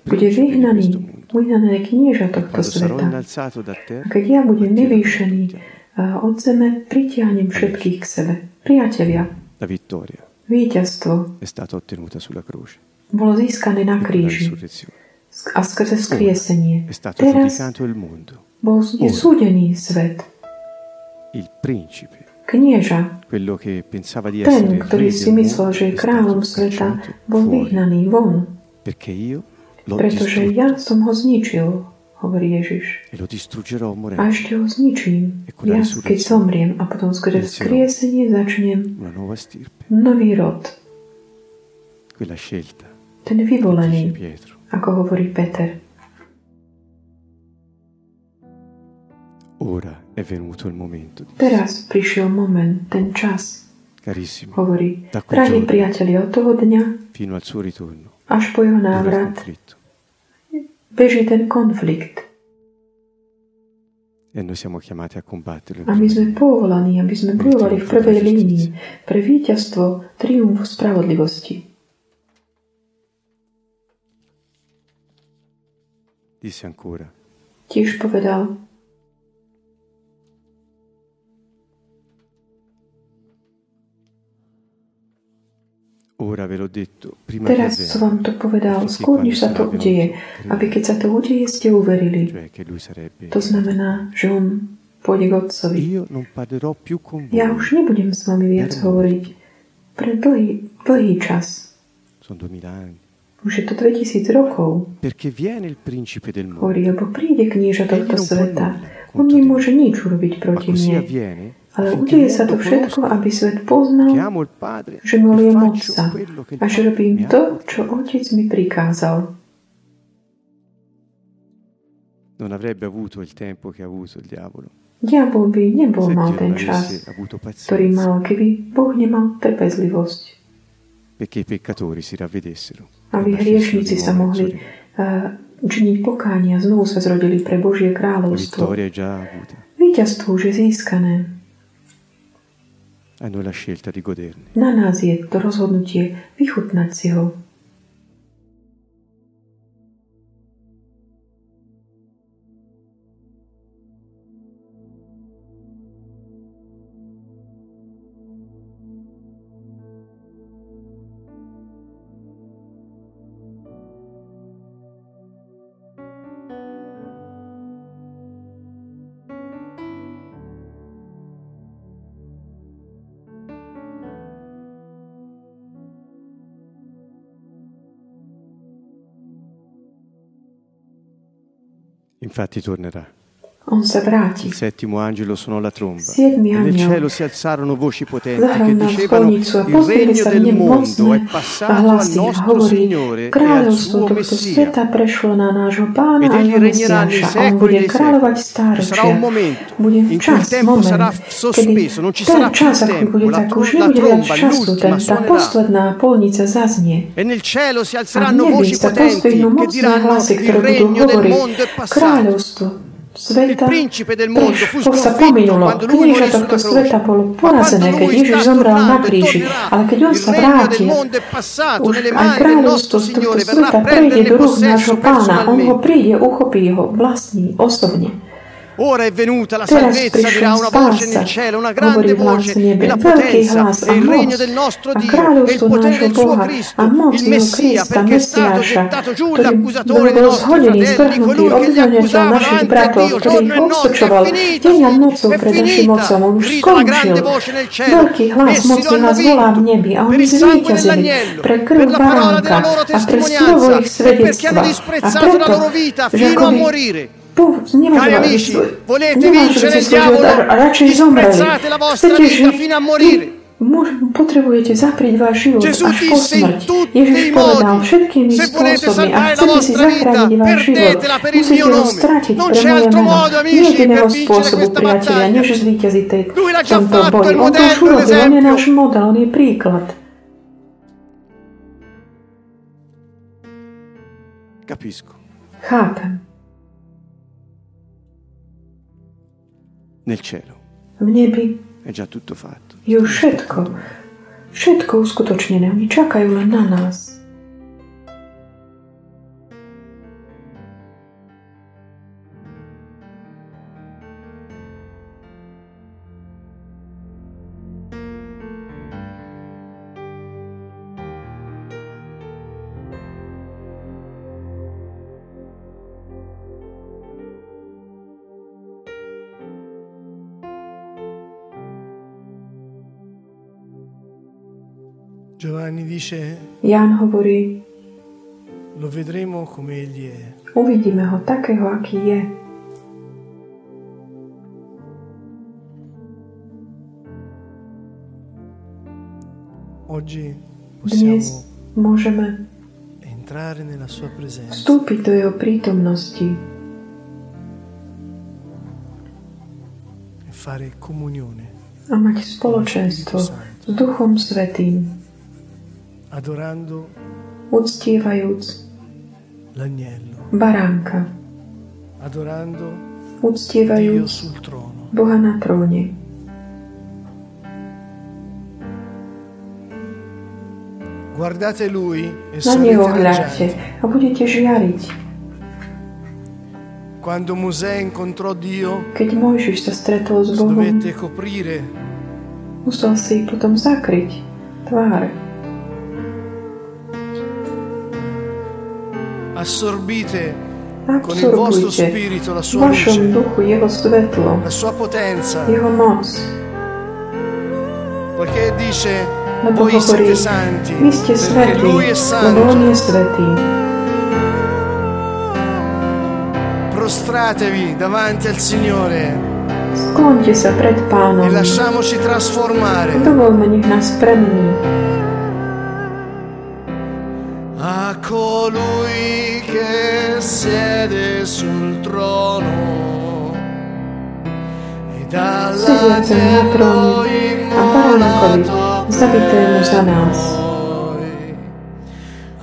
Bude vyhnaný, vyhnané knieža tohto Quando sarò sveta. A keď ja budem vyvýšený od zeme, pritiahnem všetkých k sebe. Priatelia, víťazstvo bolo získané na e kríži a skrze skriesenie. Teraz bol je súdený svet. il principe, Knieža, quello che pensava di ten, ktorý si myslel, že je kráľom sveta, bol vyhnaný von, perché io pretože ja som ho zničil, hovorí Ježiš. e A ešte ho zničím. E Ja, keď zomriem a potom skrze vzkriesenie začnem nový rod, ten vyvolený, ako hovorí Peter. Ora è venuto il momento, Teraz prišiel moment, ten čas, carissimo, hovorí. Drahí priatelia, od toho dňa fino al suo ritorno, až po jeho návrat beží ten konflikt. E noi siamo chiamati a combatterlo. A my sme povolaní, aby sme bojovali v prvej línii pre víťazstvo, triumf spravodlivosti. Disse ancora, Tiež povedal, teraz som vám to povedal, skôr než sa to udeje, aby keď sa to udeje, ste uverili. To znamená, že on pôjde k Otcovi. Ja už nebudem s vami viac hovoriť pre dlhý, dlhý čas. Už je to 2000 rokov, hovorí, lebo príde knieža tohto sveta. On nemôže nič urobiť proti mne. Ale udeje sa to všetko, aby svet poznal, že milujem Otca a že robím to, čo Otec mi prikázal. Non avrebbe avuto il tempo che ha avuto il diavolo Diabol by nebol mal ten čas, ktorý mal, keby Boh nemal trpezlivosť. perché i peccatori si ravvedessero. Aby hriešnici sa mohli uh, činiť pokánia, znovu sa zrodili pre Božie kráľovstvo. Víťazstvo už je získané. Noi la scelta di. Na nás je to rozhodnutie vychutnať si ho. Infatti tornerà. On sa vráti. Il settimo angelo suonò la tromba. Siedmi E nel anjel cielo si alzarono voci potenti che Zahrám na dicevano spolnicu a il pozreli regno sa v del nem mondo mocné è a passato al hlasy a nostro hovorí, Signore e al kráľovstvo suo tohto Messia. sveta prešlo na nášho pána Ed a egli jeho regnerà nei Mesiáša a on secoli bude dei kráľovať secoli. Ci sarà stáročia. un momento Bude in cui il čas, tempo moment, sarà kedy sospeso, non ci ten sarà più čas, ako tempo, bude la, tak tro- už la nebude viac tromba, času, ten, l'ultima tá suonerà. posledná polnica zaznie. E nel cielo si A v alzeranno nebi voci sa potenti pozdvihnú che mocné diranno hlasy, il ktoré budú regno del hovoriť, mondo è passato. Sveta Il principe del mondo preš- fu po- sa sconfitto pominulo. Knieža tohto sveta bolo porazené, keď Ježiš zomrel na kríži. Ale keď on sa vráti, už aj kráľovstvo tohto sveta prejde do rúk nášho pána. On ho príde, uchopí ho vlastní, osobne. Ora è venuta la Teraz salvezza, dirà prišla una voce spása, nel cielo, una hovorí grande v hlas voce, nebe, e la veľký potenza, hlas a e il moc regno del nostro a Dio, e il kráľovstvo potere nášho del suo Boha Cristo, a moc il jeho Messia, Krista, perché è stato Mesiáša, gettato giù ktorý l'accusatore dei bol nostri zhodený, fratelli, zvrhnutý, colui che li obviňovateľ accusava našich davanti a bratov, Dio ktorý giorno ich e notte, obsočoval è finita, deň a nocou è pred našim finita, mocom. On už grida la grande skončil. voce nel cielo, Veľký hlas, essi lo mocný hanno hlas volá v vinto, nebi a per oni il sangue zvíťazili dell'agnello, pre per krv la parola baránka della loro a pre slovo testimonianza, ich e perché hanno svedectva. A disprezzato la preto, loro vita že fino a akoby morire. po- Cari amici, volete vincere il diavolo? a radšej zomreli. A morire. Môž, potrebujete zaprieť váš život Gesù až po smrť. Ježiš povedal všetkými spôsobmi, la chcete si zachrániť váš život, musíte ho stratiť pre moje meno. Nie amici, je per iného vincere spôsobu, priatelia, než zvýťaziť tej, tomto boji. On to už urobil, on je náš model, on je príklad. Capisco. Chápem. Nel cielo V nebi è già tutto fatto. je už všetko. Všetko uskutočnené. Oni čakajú len na nás. Ján hovorí, lo vedremo come egli è. uvidíme ho takého, aký je. Oggi Dnes môžeme entrare nella sua presenza vstúpiť do jeho prítomnosti e fare comunione, a mať spoločenstvo s Duchom Svetým, adorando uctievajúc l'agnello, baránka, adorando Dio uctievajúc sul trono. Boha na tróne. Guardate lui e Na neho hľadte a budete žiariť. Quando Mosè incontrò Dio, Keď Mojžiš sa stretol s Bohom, dovette coprire musel si potom zakryť tvár. Assorbite con il vostro spirito la sua luce, la sua potenza. Jego moc. Perché dice, voi siete santi, perché Lui è santo. prostratevi davanti al Signore. Skloňte sa pred Pánom. E lasciamoci trasformare. Dovolme, nech nás. colui che siede sul trono. E dalla cielo immolato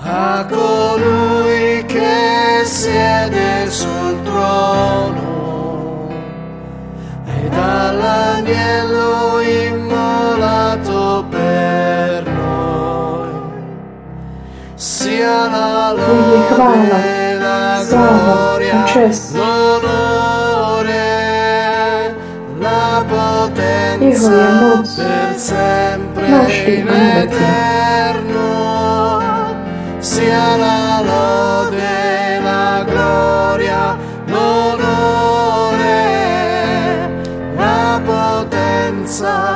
a colui che siede sul trono. E dall'agnello Pubblicavano Strada, Francesco, Hijo y Amor, Nasci Eterno, sia la lode, la gloria, l'onore, la potenza.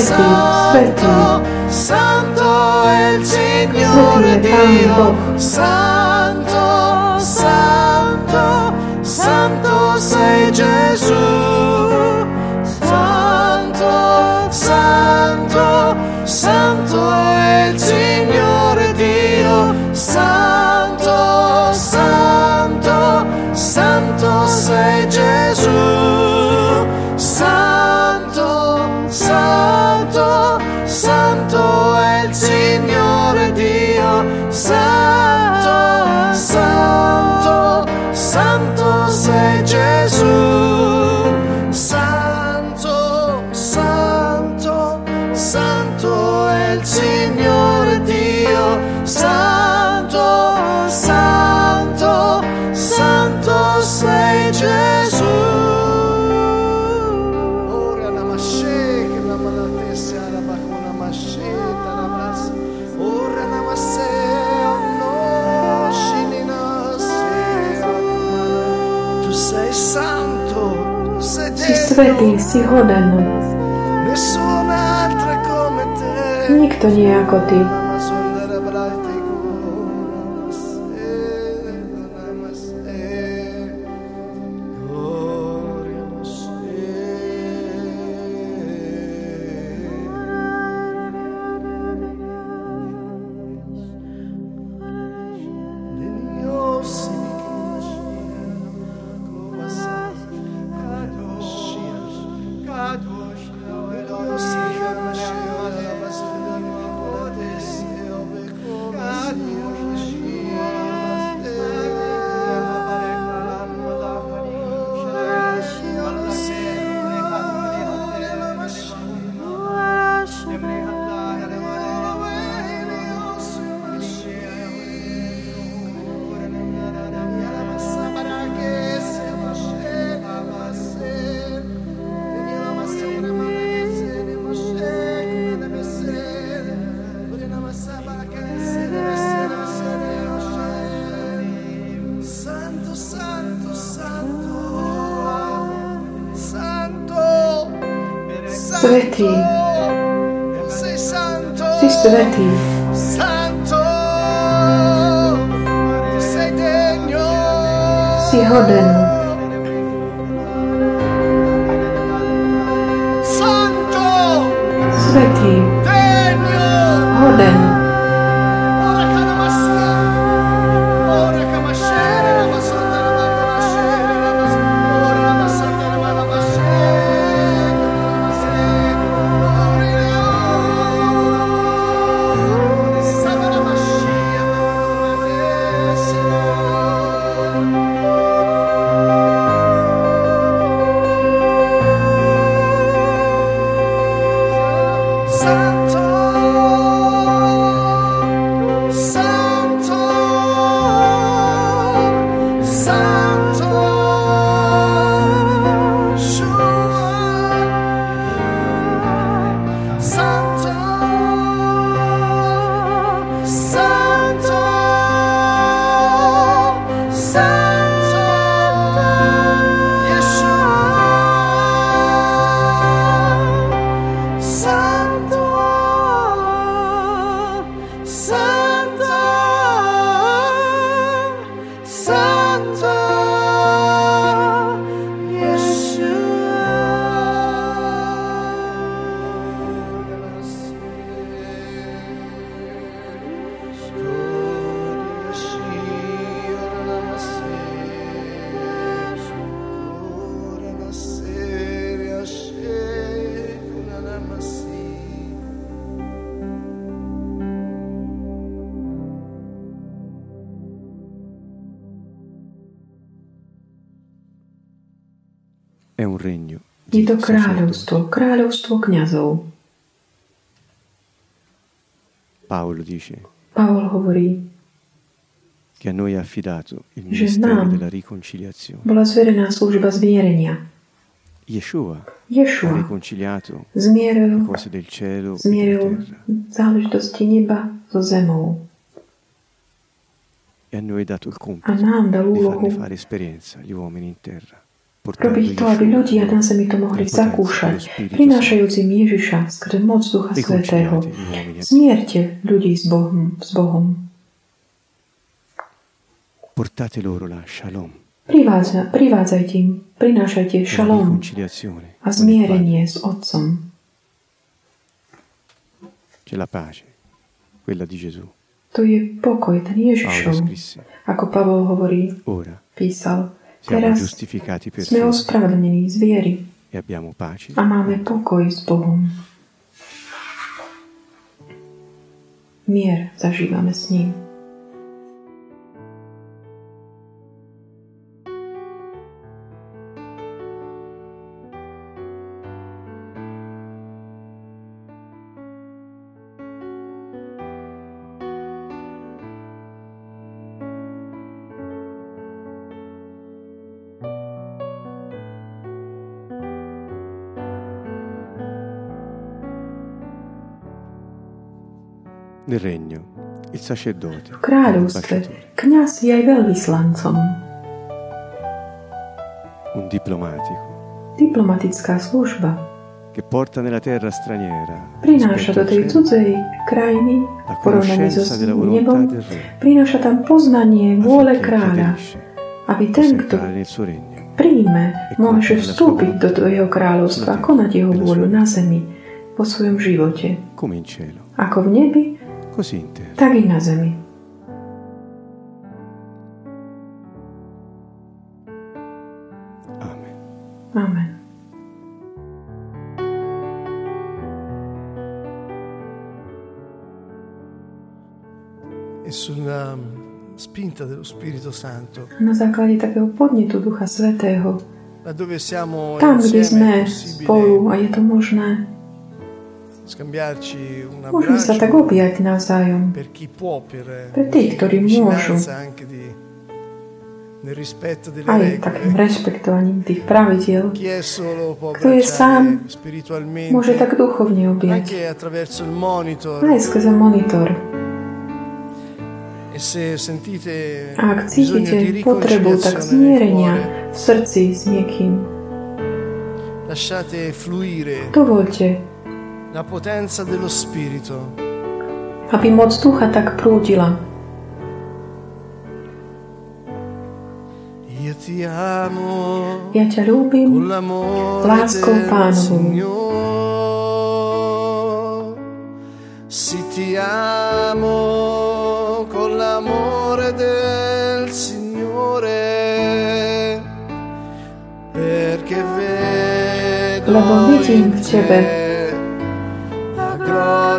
smettimi, smettimi. Santo è il Signore Dio, santo, santo, santo sei Gesù. svetý, si hoden. Nikto nie ako Ty. To kráľovstvo, kráľovstvo kňazov. Paolo dice Pavol hovorí, che a noi è affidato il Že ministero nám della riconciliazione. bola zverená služba zmierenia. Yeshua ha Ješua riconciliato le zmieril, cose del cielo e zmieril záležitosti neba so zemou. e a noi è dato il compito di farne fare esperienza agli uomini in terra, robiť to, aby ľudia na zemi to mohli zakúšať, prinášajúc im Ježiša skrze moc Ducha Svetého. Zmierte ľudí s Bohom, s Bohom. Portate loro la shalom, Privádza, privádzajte im, prinášajte šalom a zmierenie s Otcom. C'è la pace, quella di Gesù. To je pokoj, ten Ježišov. Ako Pavol hovorí, písal, siamo teraz giustificati per sme ospravedlnení z viery e abbiamo pace a máme pokoj s Bohom. Mier zažívame s ním. Nel regno. Il sacerdote, kráľovstve kňaz je aj veľvyslancom. un diplomatico Diplomatická služba che porta nella terra straniera prináša do tej cudzej krajiny v porovnaní so nebom, prináša tam poznanie vôle kráľa, aby ten, kto príjme, môže vstúpiť do jeho kráľovstva a konať jeho vôľu na zemi, vo svojom živote. Ako v nebi, così in terra. tak i na zemi. Amen. Amen. E sulla spinta dello Spirito Santo, Na základe takého podnetu Ducha Svetého, tam, kde sme spolu a je to možné, môžeme sa tak abbraccio objať navzájom. per chi può, per Per tých, ktorí môžu. Aj takým rešpektovaním tých pravidiel. Kto je sám, Môže tak duchovne objať. Aj skrze monitor. E ak cítite potrebu tak zmierenia v srdci s niekým, dovolte, la potenza dello Spirito. aby moc ducha tak prúdila. Io ti amo Ja ťa ľúbim láskou Pánovou. Sì, ti amo con l'amore del Signore. Perché vedo Lebo vidím v tebe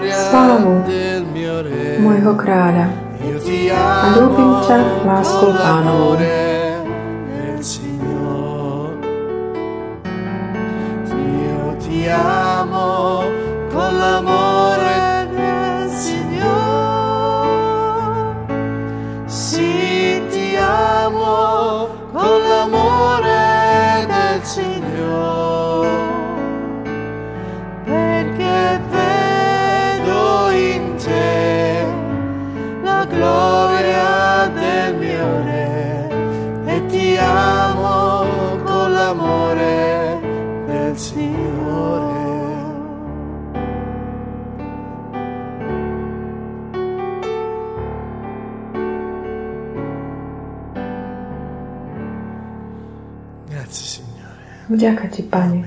slávu del mio Re. môjho kráľa. Io ti A ľúbim amo ťa láskou con Pánovou. l'amore del Signore. Io ti amo con l'amore Vďaka ti, Pane.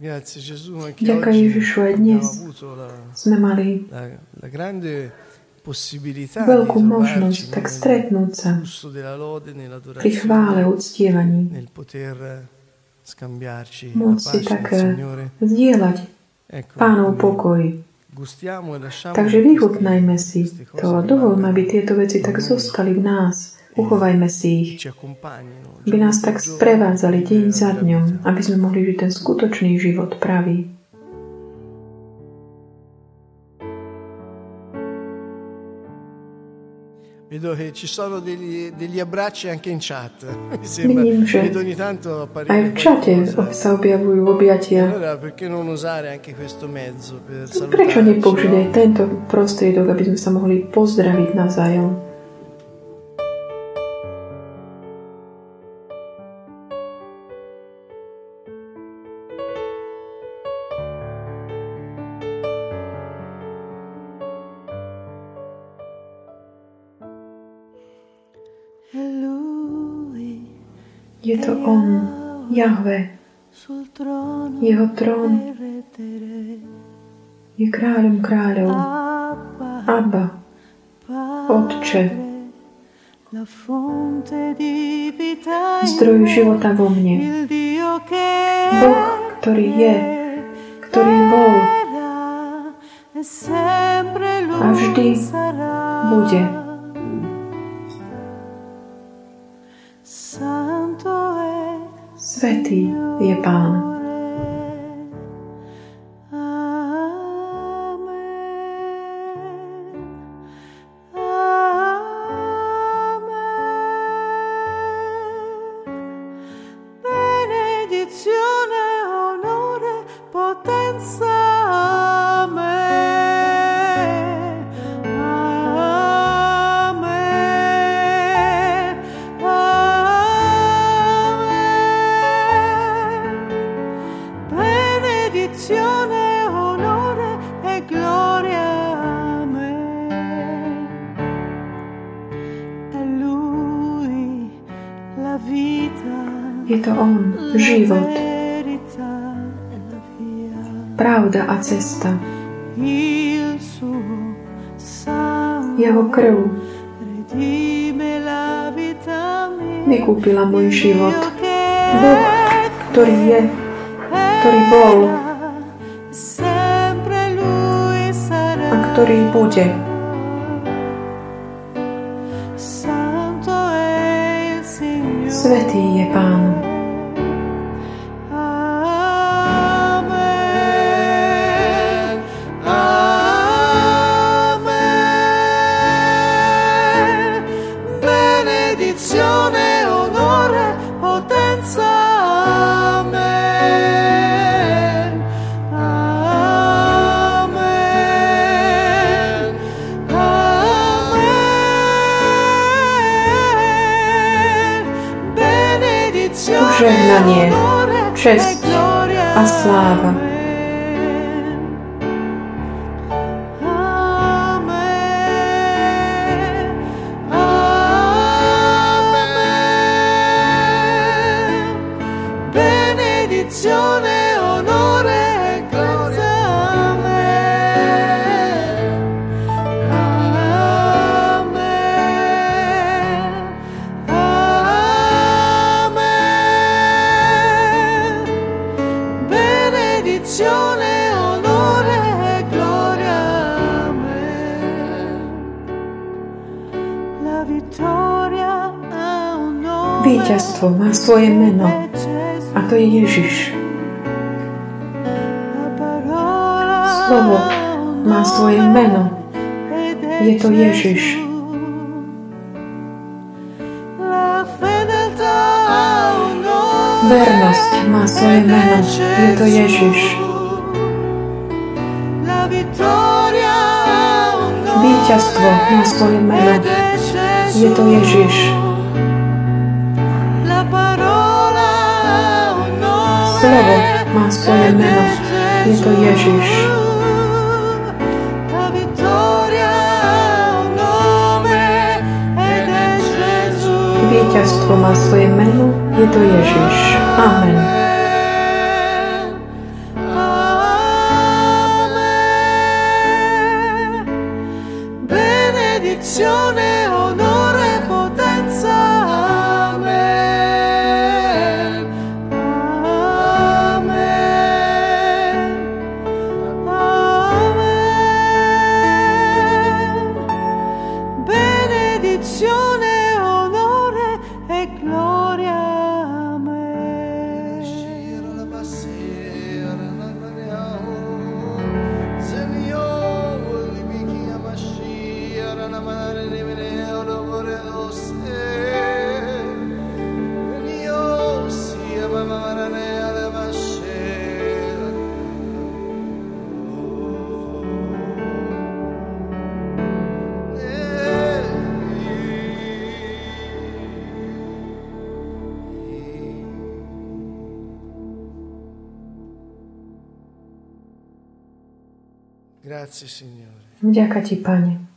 Oggi Ježišu aj dnes. Sme mali veľkú možnosť tak stretnúť sa pri chvále, uctievaní. Môcť si tak zdieľať Pánov pokoj. Takže vychutnajme si to a dovolme, aby tieto veci tak zostali v nás. Uchovajme si ich, aby nás tak sprevádzali deň za dňom, aby sme mohli žiť ten skutočný život pravý. Vedo che ci sono degli, degli abbracci anche in chat. Mi sembra. Vidím, že Vedo ogni tanto apparire Aj v čate sa objavujú objatia. Allora perché non usare anche questo mezzo per Prečo salutarci? nepoužiť aj tento prostriedok, aby sme sa mohli pozdraviť navzájom? Je to On, Jahve, Jeho trón. Je kráľom kráľov, Abba, Otče, zdroj života vo mne, Boh, ktorý je, ktorý bol a vždy bude. Svetý je Pán. Cesta. Jeho krv vykúpila môj život. Boh, ktorý je, ktorý bol a ktorý bude. Požehnanie, česť a sláva. Víťazstvo má svoje meno a to je Ježiš. Slovo má svoje meno. Je to Ježiš. Vernosť má svoje meno. Je to. Ježiš. Víťazstvo má svoje meno. Je to Ježiš. Slovo má svoje meno. Je to Ježiš. Víťazstvo má svoje meno. Je to Ježiš. Amen. Grazie Signore. Vďaka Ti, Pane.